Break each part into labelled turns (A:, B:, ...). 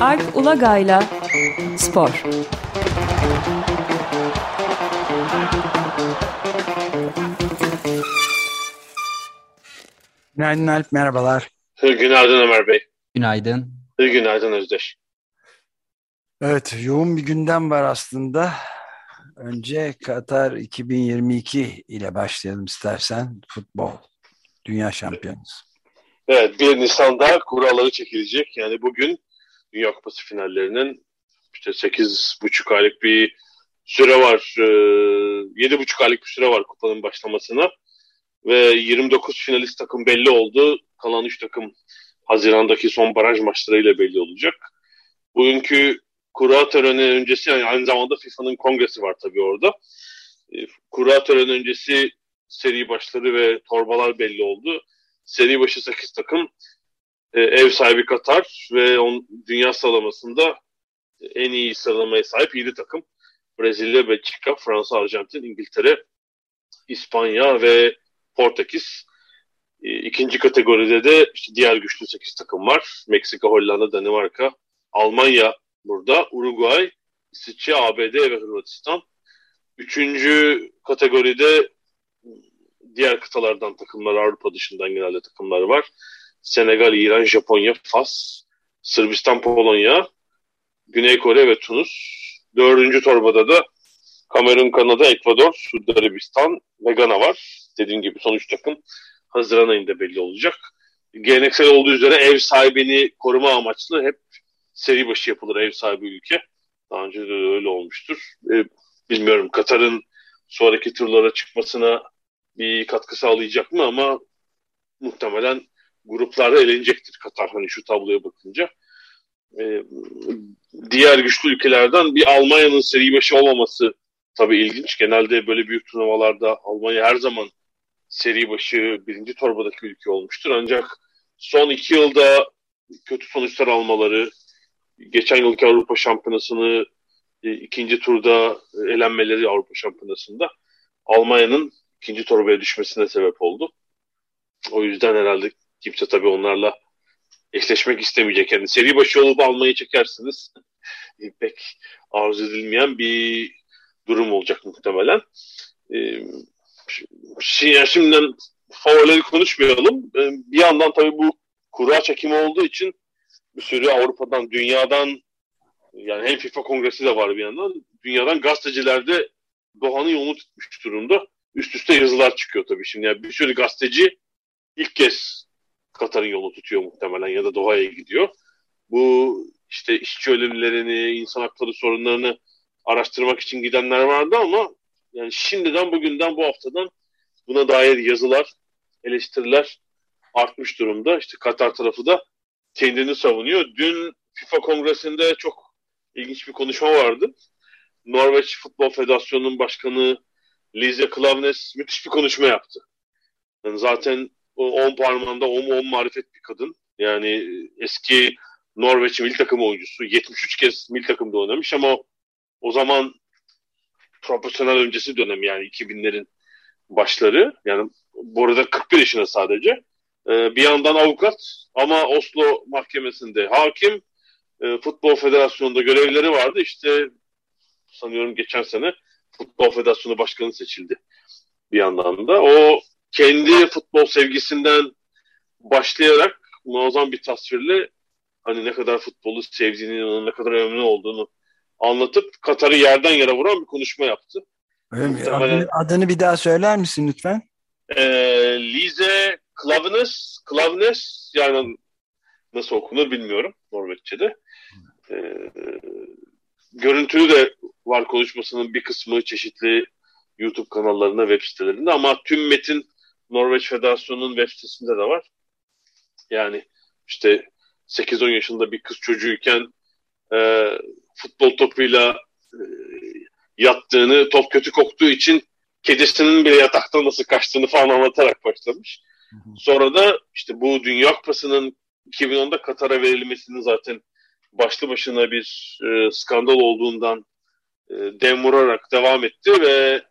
A: Alp Ulagay'la Spor.
B: Günaydın Alp, merhabalar.
C: Günaydın Ömer Bey.
D: Günaydın.
C: Günaydın Özdeş.
B: Evet, yoğun bir gündem var aslında. Önce Katar 2022 ile başlayalım istersen. Futbol, Dünya Şampiyonası.
C: Evet, 1 Nisan'da kuralları çekilecek. Yani bugün Dünya Kupası finallerinin işte 8,5 aylık bir süre var. 7,5 aylık bir süre var kupanın başlamasına. Ve 29 finalist takım belli oldu. Kalan 3 takım Haziran'daki son baraj maçlarıyla belli olacak. Bugünkü kura töreni öncesi yani aynı zamanda FIFA'nın kongresi var tabii orada. Kura töreni öncesi seri başları ve torbalar belli oldu. Seri başı 8 takım. Ev sahibi Katar ve on, dünya sıralamasında en iyi sıralamaya sahip 7 takım. Brezilya, Belçika, Fransa, Arjantin, İngiltere, İspanya ve Portekiz. İkinci kategoride de işte diğer güçlü 8 takım var. Meksika, Hollanda, Danimarka, Almanya burada, Uruguay, İsviçre, ABD ve Hırvatistan. Üçüncü kategoride diğer kıtalardan takımlar, Avrupa dışından genelde takımlar var. Senegal, İran, Japonya, Fas, Sırbistan, Polonya, Güney Kore ve Tunus. Dördüncü torbada da Kamerun, Kanada, Ekvador, Suudi Arabistan ve Gana var. Dediğim gibi son üç takım Haziran ayında belli olacak. Geleneksel olduğu üzere ev sahibini koruma amaçlı hep seri başı yapılır ev sahibi ülke. Daha önce de öyle olmuştur. Ee, bilmiyorum Katar'ın sonraki turlara çıkmasına bir katkı sağlayacak mı ama muhtemelen gruplarda elenecektir Katar hani şu tabloya bakınca. Ee, diğer güçlü ülkelerden bir Almanya'nın seri başı olmaması tabii ilginç. Genelde böyle büyük turnuvalarda Almanya her zaman seri başı birinci torbadaki ülke olmuştur. Ancak son iki yılda kötü sonuçlar almaları, geçen yılki Avrupa Şampiyonası'nı e, ikinci turda elenmeleri Avrupa Şampiyonası'nda Almanya'nın ikinci torbaya düşmesine sebep oldu. O yüzden herhalde kimse tabii onlarla eşleşmek istemeyecek. Yani seri başı olup almayı çekersiniz. Pek arzu edilmeyen bir durum olacak muhtemelen. Ee, şimdi, şimdiden favorileri konuşmayalım. Ee, bir yandan tabii bu kura çekimi olduğu için bir sürü Avrupa'dan, dünyadan yani hem FIFA kongresi de var bir yandan. Dünyadan gazeteciler de Doğan'ı yolunu tutmuş durumda. Üst üste yazılar çıkıyor tabii şimdi. Yani bir sürü gazeteci ilk kez Katar'ın yolunu tutuyor muhtemelen ya da Doha'ya gidiyor. Bu işte işçi ölümlerini, insan hakları sorunlarını araştırmak için gidenler vardı ama yani şimdiden bugünden bu haftadan buna dair yazılar, eleştiriler artmış durumda. İşte Katar tarafı da kendini savunuyor. Dün FIFA kongresinde çok ilginç bir konuşma vardı. Norveç Futbol Federasyonu'nun başkanı Lise Klaveness müthiş bir konuşma yaptı. Yani zaten o on parmağında on on marifet bir kadın. Yani eski Norveç milli takım oyuncusu. 73 kez milli takımda oynamış ama o zaman profesyonel öncesi dönem yani 2000'lerin başları. Yani bu arada 41 yaşında sadece. Ee, bir yandan avukat ama Oslo mahkemesinde hakim. E, Futbol Federasyonu'nda görevleri vardı. İşte sanıyorum geçen sene Futbol Federasyonu Başkanı seçildi bir yandan da. O kendi futbol sevgisinden başlayarak muazzam bir tasvirle hani ne kadar futbolu sevdiğini, ne kadar önemli olduğunu anlatıp Katar'ı yerden yere vuran bir konuşma yaptı.
B: Öyle mi? Adını, adını bir daha söyler misin lütfen?
C: E, Lise Klavenes, Klavenes yani nasıl okunur bilmiyorum Norveççe'de. E, görüntülü de var konuşmasının bir kısmı çeşitli YouTube kanallarında, web sitelerinde ama tüm metin Norveç Federasyonu'nun web sitesinde de var. Yani işte 8-10 yaşında bir kız çocuğuyken e, futbol topuyla e, yattığını, top kötü koktuğu için kedisinin bile yataktan nasıl kaçtığını falan anlatarak başlamış. Sonra da işte bu Dünya Kupası'nın 2010'da Katar'a verilmesinin zaten başlı başına bir e, skandal olduğundan e, dem vurarak devam etti ve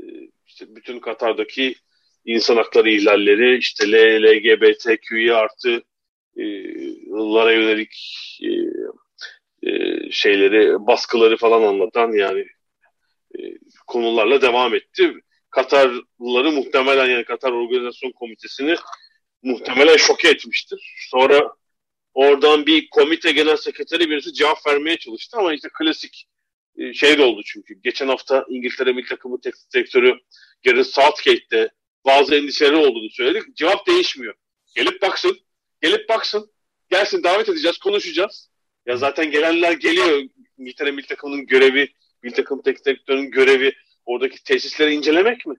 C: e, işte bütün Katar'daki insan hakları ihlalleri, işte LGBTQ'ya artı lara yönelik e, e, şeyleri, baskıları falan anlatan yani e, konularla devam etti. Katarlıları muhtemelen yani Katar Organizasyon Komitesi'ni muhtemelen şoke etmiştir. Sonra oradan bir komite genel sekreteri birisi cevap vermeye çalıştı ama işte klasik e, şey de oldu çünkü. Geçen hafta İngiltere milli takımı teknik direktörü Gareth Southgate'de bazı endişeleri olduğunu söyledik. Cevap değişmiyor. Gelip baksın, gelip baksın. Gelsin davet edeceğiz, konuşacağız. Ya zaten gelenler geliyor. İngiltere milli takımının görevi, milli takım teknik direktörünün görevi oradaki tesisleri incelemek mi?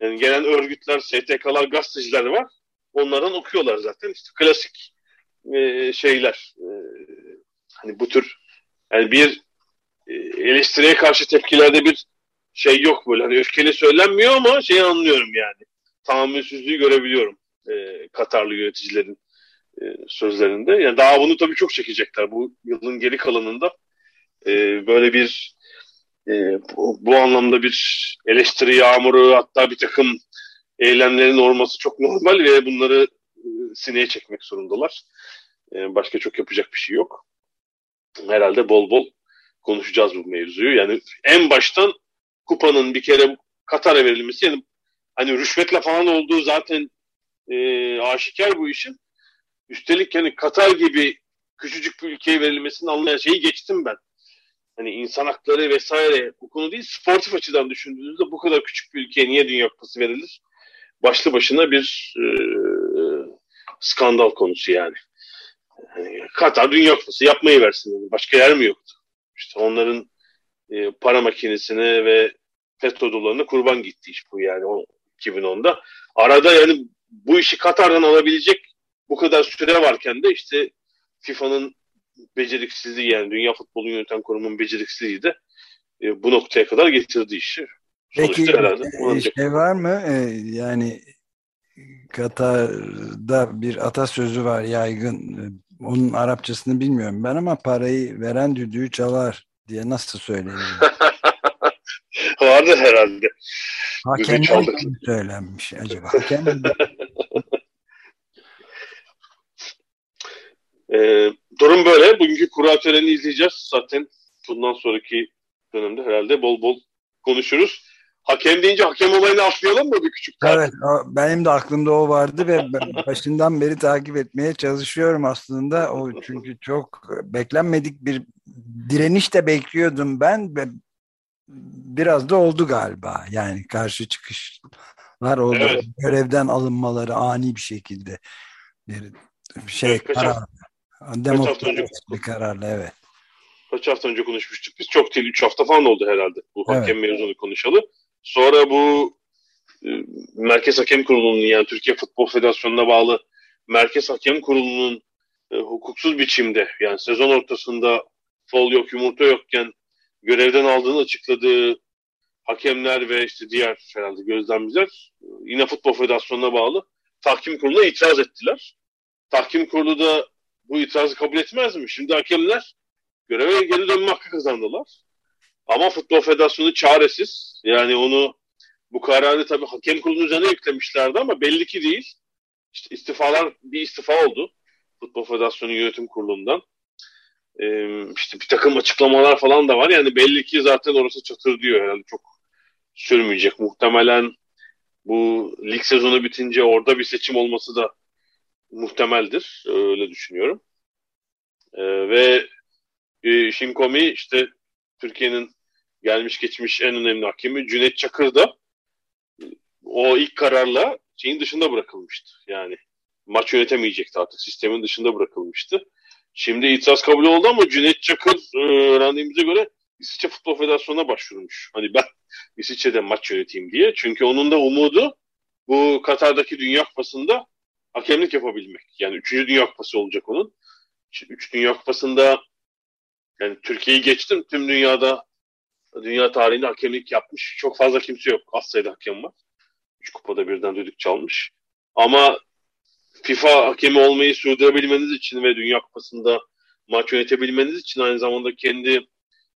C: Yani gelen örgütler, STK'lar, gazeteciler var. Onlardan okuyorlar zaten. İşte klasik e, şeyler. E, hani bu tür yani bir e, eleştiriye karşı tepkilerde bir şey yok böyle. Hani öfkeli söylenmiyor ama şeyi anlıyorum yani. Tahammülsüzlüğü görebiliyorum Katarlı yöneticilerin sözlerinde. Yani daha bunu tabii çok çekecekler. Bu yılın geri kalanında böyle bir bu, anlamda bir eleştiri yağmuru hatta bir takım eylemlerin olması çok normal ve bunları sineye çekmek zorundalar. E, başka çok yapacak bir şey yok. Herhalde bol bol konuşacağız bu mevzuyu. Yani en baştan kupanın bir kere Katar'a verilmesi yani hani rüşvetle falan olduğu zaten e, aşikar bu işin. Üstelik yani Katar gibi küçücük bir ülkeye verilmesini anlayan şeyi geçtim ben. Hani insan hakları vesaire bu konu değil sportif açıdan düşündüğünüzde bu kadar küçük bir ülkeye niye Dünya Kupası verilir? Başlı başına bir e, skandal konusu yani. yani. Katar Dünya Kupası yapmayı versin. Başka yer mi yoktu? İşte onların e, para makinesine ve FETÖ kurban gitti iş bu yani o 2010'da. Arada yani bu işi Katar'dan alabilecek bu kadar süre varken de işte FIFA'nın beceriksizliği yani Dünya Futbolu Yöneten Kurumu'nun beceriksizliği de e, bu noktaya kadar getirdi işi.
B: Peki herhalde, şey var mı? E, yani Katar'da bir atasözü var yaygın. E, onun Arapçasını bilmiyorum ben ama parayı veren düdüğü çalar diye nasıl söyleniyor?
C: Vardı herhalde.
B: Hakemler mi söylenmiş acaba? Hakem
C: Ee, durum böyle. Bugünkü kura töreni izleyeceğiz. Zaten bundan sonraki dönemde herhalde bol bol konuşuruz. Hakem deyince hakem olayını atlayalım mı bir küçük
B: tarih? Evet, benim de aklımda o vardı ve başından beri takip etmeye çalışıyorum aslında. O çünkü çok beklenmedik bir direniş de bekliyordum ben ve biraz da oldu galiba. Yani karşı çıkışlar oldu. Evet. Görevden alınmaları ani bir şekilde bir şey evet, karar. Demokratik bir kararla evet.
C: Kaç hafta önce konuşmuştuk biz. Çok değil 3 hafta falan oldu herhalde bu evet. hakem mevzunu konuşalı. Sonra bu e, Merkez Hakem Kurulu'nun yani Türkiye Futbol Federasyonu'na bağlı Merkez Hakem Kurulu'nun e, hukuksuz biçimde yani sezon ortasında fol yok yumurta yokken görevden aldığını açıkladığı hakemler ve işte diğer herhalde gözlemciler e, yine Futbol Federasyonu'na bağlı tahkim kuruluna itiraz ettiler. Tahkim kurulu da bu itirazı kabul etmez mi? Şimdi hakemler göreve geri dönme hakkı kazandılar. Ama Futbol Federasyonu çaresiz. Yani onu bu kararı tabii hakem kurulunun üzerine yüklemişlerdi ama belli ki değil. İşte istifalar bir istifa oldu. Futbol Federasyonu Yönetim Kurulu'ndan. Ee, işte bir takım açıklamalar falan da var. Yani belli ki zaten orası çatır diyor herhalde çok sürmeyecek. Muhtemelen bu lig sezonu bitince orada bir seçim olması da muhtemeldir. Öyle düşünüyorum. Ee, ve e, Shinkomi işte Türkiye'nin gelmiş geçmiş en önemli hakemi Cüneyt Çakır da o ilk kararla şeyin dışında bırakılmıştı. Yani maç yönetemeyecekti artık. Sistemin dışında bırakılmıştı. Şimdi itiraz kabul oldu ama Cüneyt Çakır e, öğrendiğimize göre İsviçre Futbol Federasyonu'na başvurmuş. Hani ben İsviçre'de maç yöneteyim diye. Çünkü onun da umudu bu Katar'daki Dünya Kupası'nda hakemlik yapabilmek. Yani üçüncü Dünya Kupası olacak onun. Üç Dünya Kupası'nda yani Türkiye'yi geçtim tüm dünyada dünya tarihinde hakemlik yapmış çok fazla kimse yok. Az sayıda hakem var. Üç kupada birden düdük çalmış. Ama FIFA hakemi olmayı sürdürebilmeniz için ve Dünya Kupası'nda maç yönetebilmeniz için aynı zamanda kendi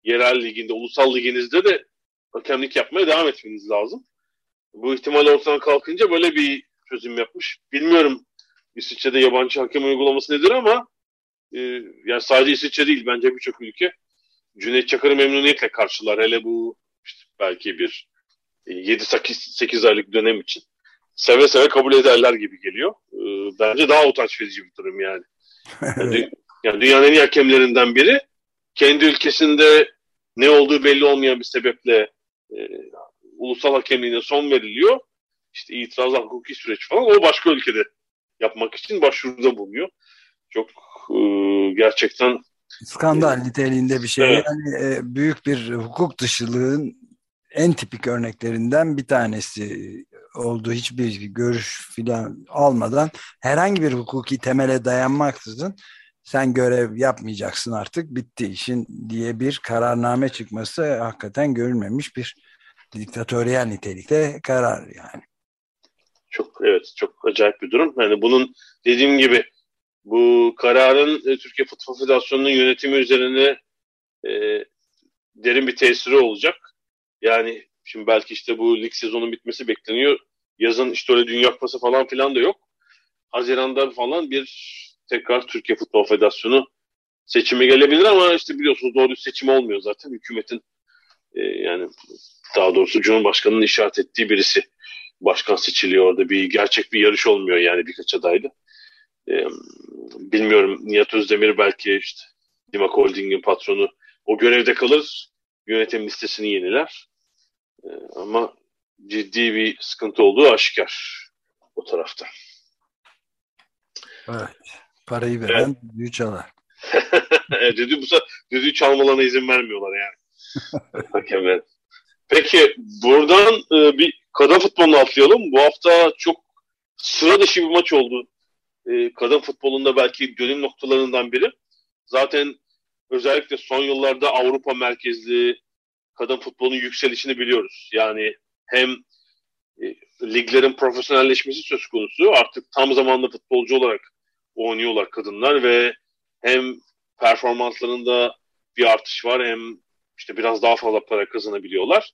C: yerel liginde, ulusal liginizde de hakemlik yapmaya devam etmeniz lazım. Bu ihtimal ortadan kalkınca böyle bir çözüm yapmış. Bilmiyorum İsviçre'de yabancı hakem uygulaması nedir ama e, yani sadece İsviçre değil bence birçok ülke Cüneyt Çakır'ı memnuniyetle karşılar. Hele bu işte belki bir 7-8 aylık dönem için seve seve kabul ederler gibi geliyor. E, bence daha utanç verici bir durum yani. yani, yani dünyanın en iyi hakemlerinden biri kendi ülkesinde ne olduğu belli olmayan bir sebeple e, ulusal hakemliğine son veriliyor. İşte itirazlar, hukuki süreç falan o başka ülkede yapmak için başvuruda bulunuyor. Çok e, gerçekten
B: skandal e, niteliğinde bir şey. Evet. Yani e, büyük bir hukuk dışılığın en tipik örneklerinden bir tanesi oldu. Hiçbir görüş filan almadan herhangi bir hukuki temele dayanmaksızın sen görev yapmayacaksın artık bitti işin diye bir kararname çıkması hakikaten görülmemiş bir diktatöryel nitelikte karar yani.
C: Çok evet çok acayip bir durum. Yani bunun dediğim gibi bu kararın e, Türkiye Futbol Federasyonu'nun yönetimi üzerine e, derin bir tesiri olacak. Yani şimdi belki işte bu lig sezonun bitmesi bekleniyor. Yazın işte öyle Dünya Kupası falan filan da yok. Haziran'da falan bir tekrar Türkiye Futbol Federasyonu seçimi gelebilir ama işte biliyorsunuz doğru seçim olmuyor zaten. Hükümetin e, yani daha doğrusu Cumhurbaşkanı'nın işaret ettiği birisi başkan seçiliyor orada. Bir gerçek bir yarış olmuyor yani birkaç adaylı. E, bilmiyorum Nihat Özdemir belki işte Dimak Holding'in patronu o görevde kalır. Yönetim listesini yeniler. E, ama ciddi bir sıkıntı olduğu aşikar o tarafta.
B: Evet. Parayı veren evet. düdüğü çalar.
C: düdüğü, bu düdüğü çalmalarına izin vermiyorlar yani. Hakemler. Peki buradan e, bir kadın futbolunu atlayalım. Bu hafta çok sıra dışı bir maç oldu. E, kadın futbolunda belki dönüm noktalarından biri. Zaten özellikle son yıllarda Avrupa merkezli kadın futbolunun yükselişini biliyoruz. Yani hem e, liglerin profesyonelleşmesi söz konusu. Artık tam zamanlı futbolcu olarak oynuyorlar kadınlar ve hem performanslarında bir artış var hem işte biraz daha fazla para kazanabiliyorlar.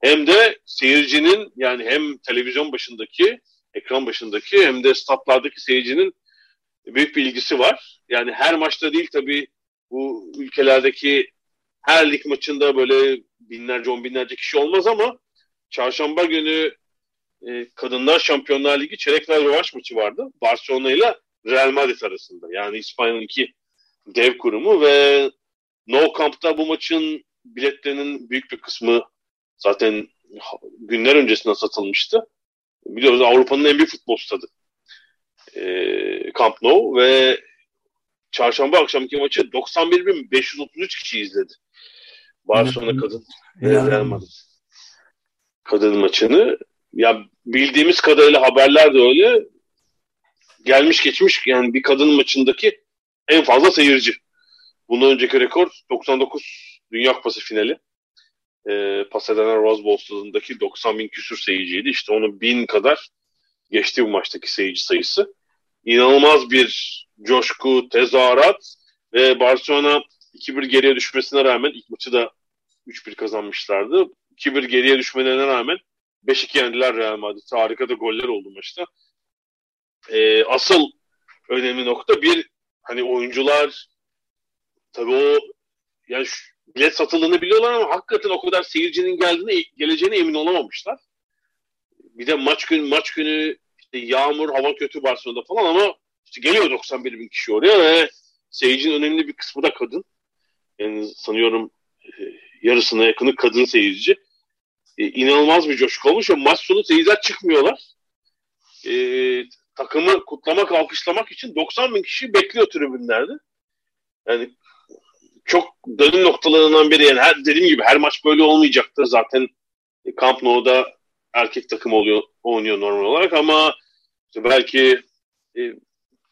C: Hem de seyircinin yani hem televizyon başındaki, ekran başındaki hem de statlardaki seyircinin büyük bir ilgisi var. Yani her maçta değil tabii bu ülkelerdeki her lig maçında böyle binlerce on binlerce kişi olmaz ama çarşamba günü e, Kadınlar Şampiyonlar Ligi çeyrek final rövanş maçı vardı. Barcelona ile Real Madrid arasında. Yani İspanya'nın iki dev kurumu ve No Camp'ta bu maçın biletlerinin büyük bir kısmı zaten günler öncesinden satılmıştı. Biliyoruz Avrupa'nın en büyük futbol stadı. E, Camp Nou ve çarşamba akşamki maçı 91.533 kişi izledi. Barcelona kadın Real Madrid kadın maçını. Ya bildiğimiz kadarıyla haberler de öyle. Gelmiş geçmiş yani bir kadın maçındaki en fazla seyirci. Bundan önceki rekor 99 Dünya Kupası finali. E, Pasadena Rose Bowl stadındaki 90 bin küsür seyirciydi. İşte onu bin kadar geçti bu maçtaki seyirci sayısı. İnanılmaz bir coşku, tezahürat ve Barcelona 2-1 geriye düşmesine rağmen ilk maçı da 3-1 kazanmışlardı. 2-1 geriye düşmelerine rağmen 5-2 yendiler Real Madrid. Harika da goller oldu maçta. Ee, asıl önemli nokta bir hani oyuncular tabii o yani şu, bilet satıldığını biliyorlar ama hakikaten o kadar seyircinin geldiğine geleceğine emin olamamışlar. Bir de maç günü maç günü işte yağmur, hava kötü Barcelona'da falan ama işte geliyor 91 bin kişi oraya ve seyircinin önemli bir kısmı da kadın. Yani sanıyorum e, yarısına yakını kadın seyirci. E, inanılmaz bir coşku olmuş ve maç sonu seyirciler çıkmıyorlar. E, takımı kutlamak, alkışlamak için 90 bin kişi bekliyor tribünlerde. Yani çok dönüm noktalarından biri. Yani her, dediğim gibi her maç böyle olmayacaktır. Zaten Camp Nou'da erkek takım oluyor, oynuyor normal olarak ama işte belki e,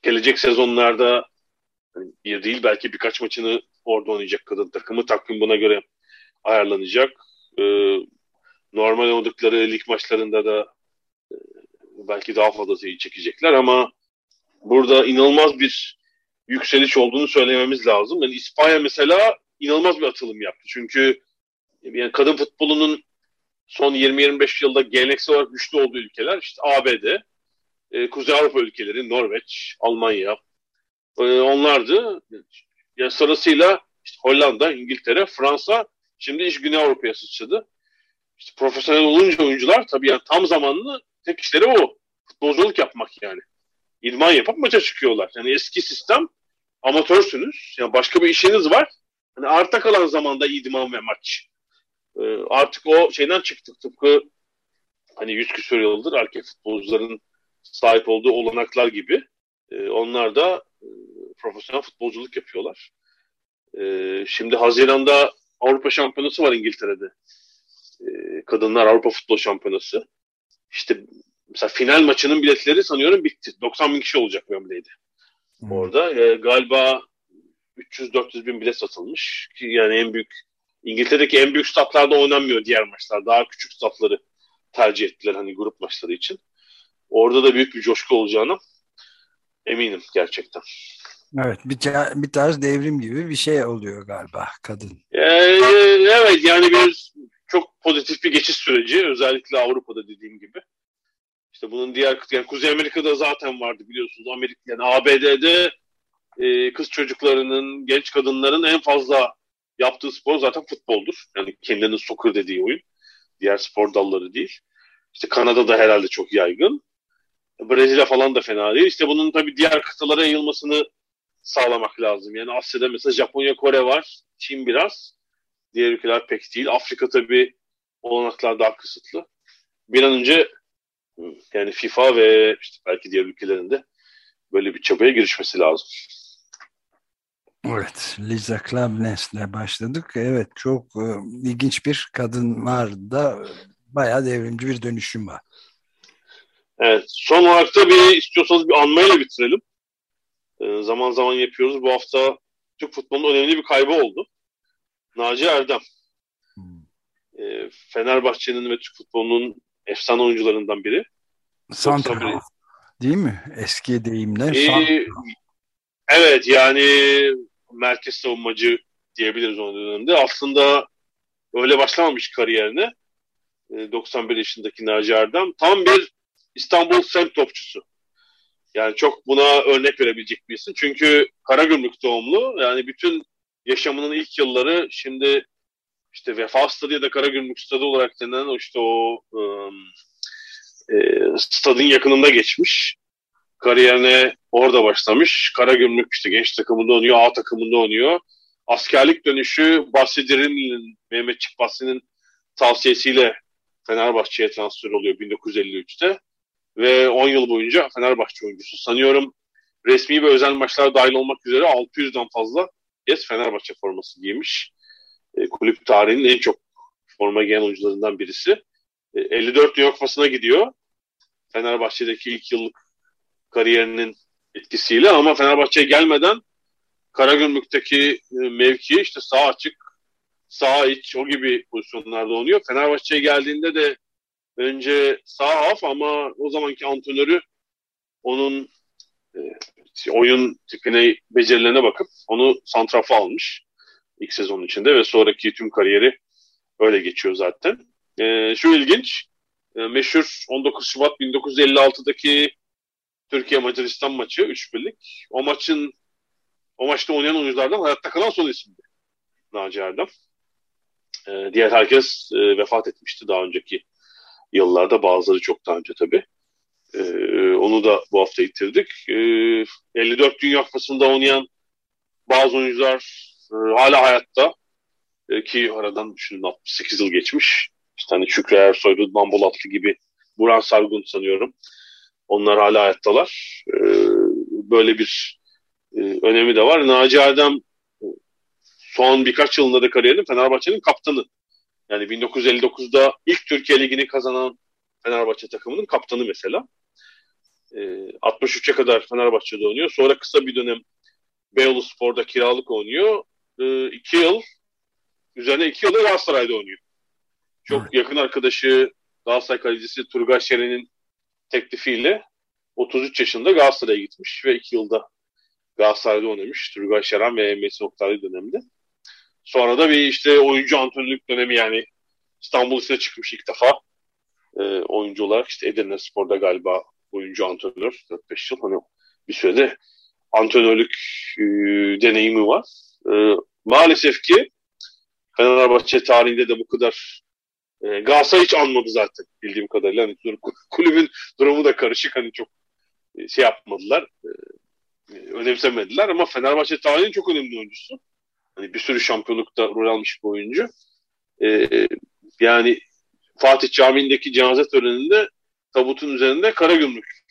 C: gelecek sezonlarda hani bir değil belki birkaç maçını orada oynayacak kadın takımı takvim buna göre ayarlanacak. E, normal oynadıkları lig maçlarında da e, belki daha fazla seyir çekecekler ama burada inanılmaz bir yükseliş olduğunu söylememiz lazım. Yani İspanya mesela inanılmaz bir atılım yaptı. Çünkü yani kadın futbolunun son 20-25 yılda geleneksel olarak güçlü olduğu ülkeler işte ABD, e, Kuzey Avrupa ülkeleri, Norveç, Almanya e, onlardı. Ya sırasıyla işte Hollanda, İngiltere, Fransa şimdi iş Güney Avrupa'ya sıçradı. İşte profesyonel olunca oyuncular tabii yani tam zamanlı tek işleri o. Futbolculuk yapmak yani. İdman yapıp maça çıkıyorlar. Yani eski sistem amatörsünüz. Yani başka bir işiniz var. Hani arta kalan zamanda idman ve maç. Ee, artık o şeyden çıktık. Tıpkı hani yüz küsur yıldır erkek futbolcuların sahip olduğu olanaklar gibi. E, onlar da e, profesyonel futbolculuk yapıyorlar. E, şimdi Haziran'da Avrupa Şampiyonası var İngiltere'de. E, Kadınlar Avrupa Futbol Şampiyonası. İşte mesela final maçının biletleri sanıyorum bitti. 90 bin kişi olacak Wembley'de. Hmm. Orada e, galiba 300-400 bin bilet satılmış. Ki yani en büyük İngiltere'deki en büyük statlarda oynanmıyor diğer maçlar. Daha küçük statları tercih ettiler hani grup maçları için. Orada da büyük bir coşku olacağını eminim gerçekten.
B: Evet bir, bir tarz devrim gibi bir şey oluyor galiba kadın.
C: Ee, evet yani bir çok pozitif bir geçiş süreci özellikle Avrupa'da dediğim gibi. İşte bunun diğer yani Kuzey Amerika'da zaten vardı biliyorsunuz. Amerika yani ABD'de e, kız çocuklarının, genç kadınların en fazla yaptığı spor zaten futboldur. Yani kendilerinin soccer dediği oyun. Diğer spor dalları değil. İşte Kanada'da herhalde çok yaygın. Brezilya falan da fena değil. İşte bunun tabii diğer kıtalara yayılmasını sağlamak lazım. Yani Asya'da mesela Japonya, Kore var. Çin biraz. Diğer ülkeler pek değil. Afrika tabii olanaklar daha kısıtlı. Bir an önce yani FIFA ve işte belki diğer ülkelerinde böyle bir çabaya girişmesi lazım.
B: Evet, Lisa Klabnes'le başladık. Evet, çok e, ilginç bir kadın var da bayağı devrimci bir dönüşüm var.
C: Evet, son olarak da bir istiyorsanız bir anmayla bitirelim. Ee, zaman zaman yapıyoruz. Bu hafta Türk futbolunun önemli bir kaybı oldu. Naci Erdem. Hmm. Ee, Fenerbahçe'nin ve Türk futbolunun efsane oyuncularından biri.
B: Santra. Değil mi? Eski deyimle.
C: Ee, evet yani merkez savunmacı diyebiliriz o dönemde. Aslında öyle başlamamış kariyerine. 91 yaşındaki Naci Erdem. Tam bir İstanbul semt topçusu. Yani çok buna örnek verebilecek bir isim. Çünkü Karagümrük doğumlu. Yani bütün yaşamının ilk yılları şimdi işte Vefa Stadı ya da Karagümrük Stadı olarak denilen işte o ıı, e, stadın yakınında geçmiş. Kariyerine orada başlamış. Karagümrük işte genç takımında oynuyor, A takımında oynuyor. Askerlik dönüşü Basri Dirimli'nin, Mehmetçik Basri'nin tavsiyesiyle Fenerbahçe'ye transfer oluyor 1953'te. Ve 10 yıl boyunca Fenerbahçe oyuncusu. Sanıyorum resmi ve özel maçlar dahil olmak üzere 600'den fazla kez Fenerbahçe forması giymiş. E, kulüp tarihinin en çok forma giyen oyuncularından birisi. E, 54 Dünya Kupası'na gidiyor. Fenerbahçe'deki ilk yıllık kariyerinin etkisiyle ama Fenerbahçe'ye gelmeden Karagümrük'teki e, mevki işte sağ açık, sağ iç o gibi pozisyonlarda oynuyor. Fenerbahçe'ye geldiğinde de önce sağ haf ama o zamanki antrenörü onun e, oyun tipine, becerilerine bakıp onu santrafa almış ilk sezon içinde ve sonraki tüm kariyeri öyle geçiyor zaten. E, şu ilginç, e, meşhur 19 Şubat 1956'daki Türkiye Macaristan maçı 3 birlik. O maçın o maçta oynayan oyunculardan hayatta kalan son isimdi. Naci Erdem. E, diğer herkes e, vefat etmişti daha önceki yıllarda. Bazıları çok daha önce tabii. E, onu da bu hafta yitirdik. E, 54 Dünya Kupası'nda oynayan bazı oyuncular hala hayatta. E, ki aradan düşünün 68 yıl geçmiş. İşte hani Şükrü Ersoy, Rıdvan Bolatlı gibi Buran Sargun sanıyorum. Onlar hala hayattalar. E, böyle bir e, önemi de var. Naci Erdem son birkaç yılında da kariyerinin Fenerbahçe'nin kaptanı. Yani 1959'da ilk Türkiye Ligi'ni kazanan Fenerbahçe takımının kaptanı mesela. E, 63'e kadar Fenerbahçe'de oynuyor. Sonra kısa bir dönem Beyoğlu Spor'da kiralık oynuyor. E, iki yıl üzerine iki yılda Galatasaray'da oynuyor. Çok evet. yakın arkadaşı Galatasaray kalecisi Turgay Şeren'in teklifiyle 33 yaşında Galatasaray'a gitmiş ve 2 yılda Galatasaray'da oynamış. Turgay Şeran ve Mesut Oktay döneminde. Sonra da bir işte oyuncu antrenörlük dönemi yani İstanbul üstüne çıkmış ilk defa e, oyuncu olarak işte Edirne Spor'da galiba oyuncu antrenör 4-5 yıl hani bir sürede antrenörlük e, deneyimi var. E, maalesef ki Fenerbahçe tarihinde de bu kadar e, Galatasaray hiç anmadı zaten bildiğim kadarıyla. Hani kulübün durumu da karışık hani çok e, şey yapmadılar. E, e, önemsemediler ama Fenerbahçe tarihinin çok önemli oyuncusu. Hani bir sürü şampiyonlukta rol almış bir oyuncu. E, yani Fatih Camii'ndeki cenaze töreninde tabutun üzerinde Karagümrük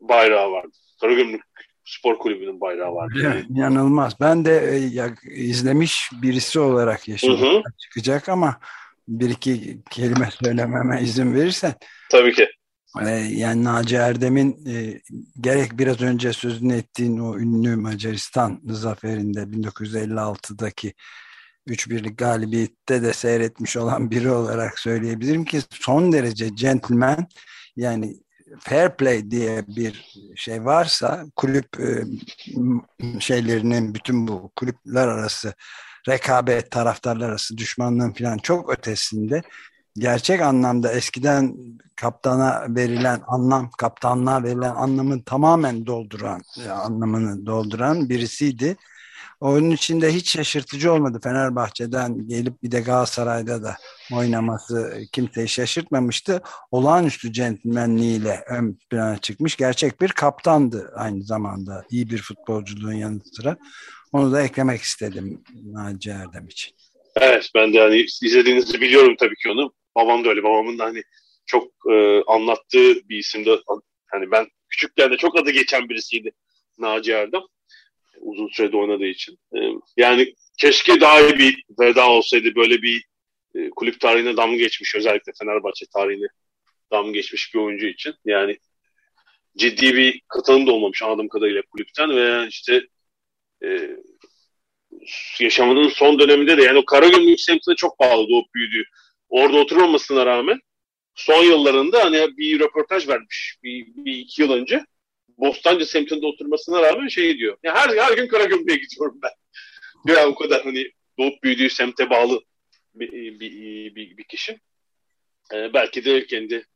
C: bayrağı vardı. Karagümrük Spor Kulübü'nün bayrağı vardı.
B: Yani. Yanılmaz. Ben de e, ya, izlemiş birisi olarak yaşadım. Çıkacak ama bir iki kelime söylememe izin verirsen.
C: Tabii ki.
B: E, yani Naci Erdem'in e, gerek biraz önce sözünü ettiğin o ünlü Macaristan zaferinde 1956'daki 3-1'lik galibiyette de seyretmiş olan biri olarak söyleyebilirim ki son derece gentleman yani fair play diye bir şey varsa kulüp e, şeylerinin bütün bu kulüpler arası rekabet taraftarlar arası düşmanlığın falan çok ötesinde gerçek anlamda eskiden kaptana verilen anlam, kaptanlığa verilen anlamın tamamen dolduran, anlamını dolduran birisiydi. Onun için de hiç şaşırtıcı olmadı Fenerbahçe'den gelip bir de Galatasaray'da da oynaması kimseyi şaşırtmamıştı. Olağanüstü centilmenliğiyle ön plana çıkmış. Gerçek bir kaptandı aynı zamanda. iyi bir futbolculuğun yanı sıra. Onu da eklemek istedim Naci Erdem için.
C: Evet ben de hani izlediğinizi biliyorum tabii ki onu. Babam da öyle. Babamın da hani çok e, anlattığı bir isimdi. Hani ben küçükken de çok adı geçen birisiydi Naci Erdem. Uzun sürede oynadığı için. E, yani keşke daha iyi bir veda olsaydı. Böyle bir e, kulüp tarihine dam geçmiş. Özellikle Fenerbahçe tarihine dam geçmiş bir oyuncu için. Yani ciddi bir katılım da olmamış anladığım kadarıyla kulüpten ve işte e, yaşamının son döneminde de yani o Karagümrük semtine çok bağlı doğup büyüdüğü orada oturmamasına rağmen son yıllarında hani bir röportaj vermiş bir, bir iki yıl önce Bostancı semtinde oturmasına rağmen şey diyor. Ya her, her gün Karagümrük'e gidiyorum ben. Ya o kadar hani doğup büyüdüğü semte bağlı bir, bir, bir, bir kişi. Ee, belki de kendi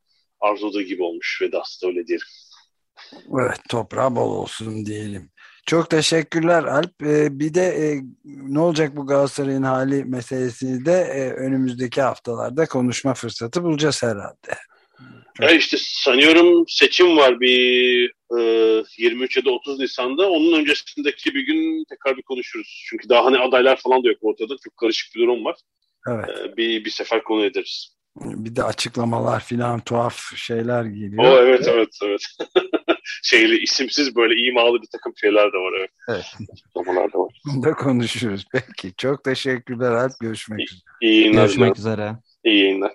C: arzuladığı gibi olmuş ve aslında öyle diyelim.
B: Evet toprağı bol olsun diyelim. Çok teşekkürler Alp. Ee, bir de e, ne olacak bu Galatasaray'ın hali meselesini de e, önümüzdeki haftalarda konuşma fırsatı bulacağız herhalde.
C: Ya işte sanıyorum seçim var bir e, 23 ya da 30 Nisan'da. Onun öncesindeki bir gün tekrar bir konuşuruz. Çünkü daha hani adaylar falan da yok ortada. Çok karışık bir durum var. Evet. E, bir, bir sefer konu ederiz.
B: Bir de açıklamalar filan tuhaf şeyler geliyor.
C: O evet evet evet. Şeyli isimsiz böyle imalı bir takım şeyler de var evet. Evet. Açıklamalar da var.
B: Bunu da konuşuruz. Peki çok teşekkürler Alp. Görüşmek üzere.
C: İyi yayınlar.
A: Görüşmek üzere.
C: İyi yayınlar.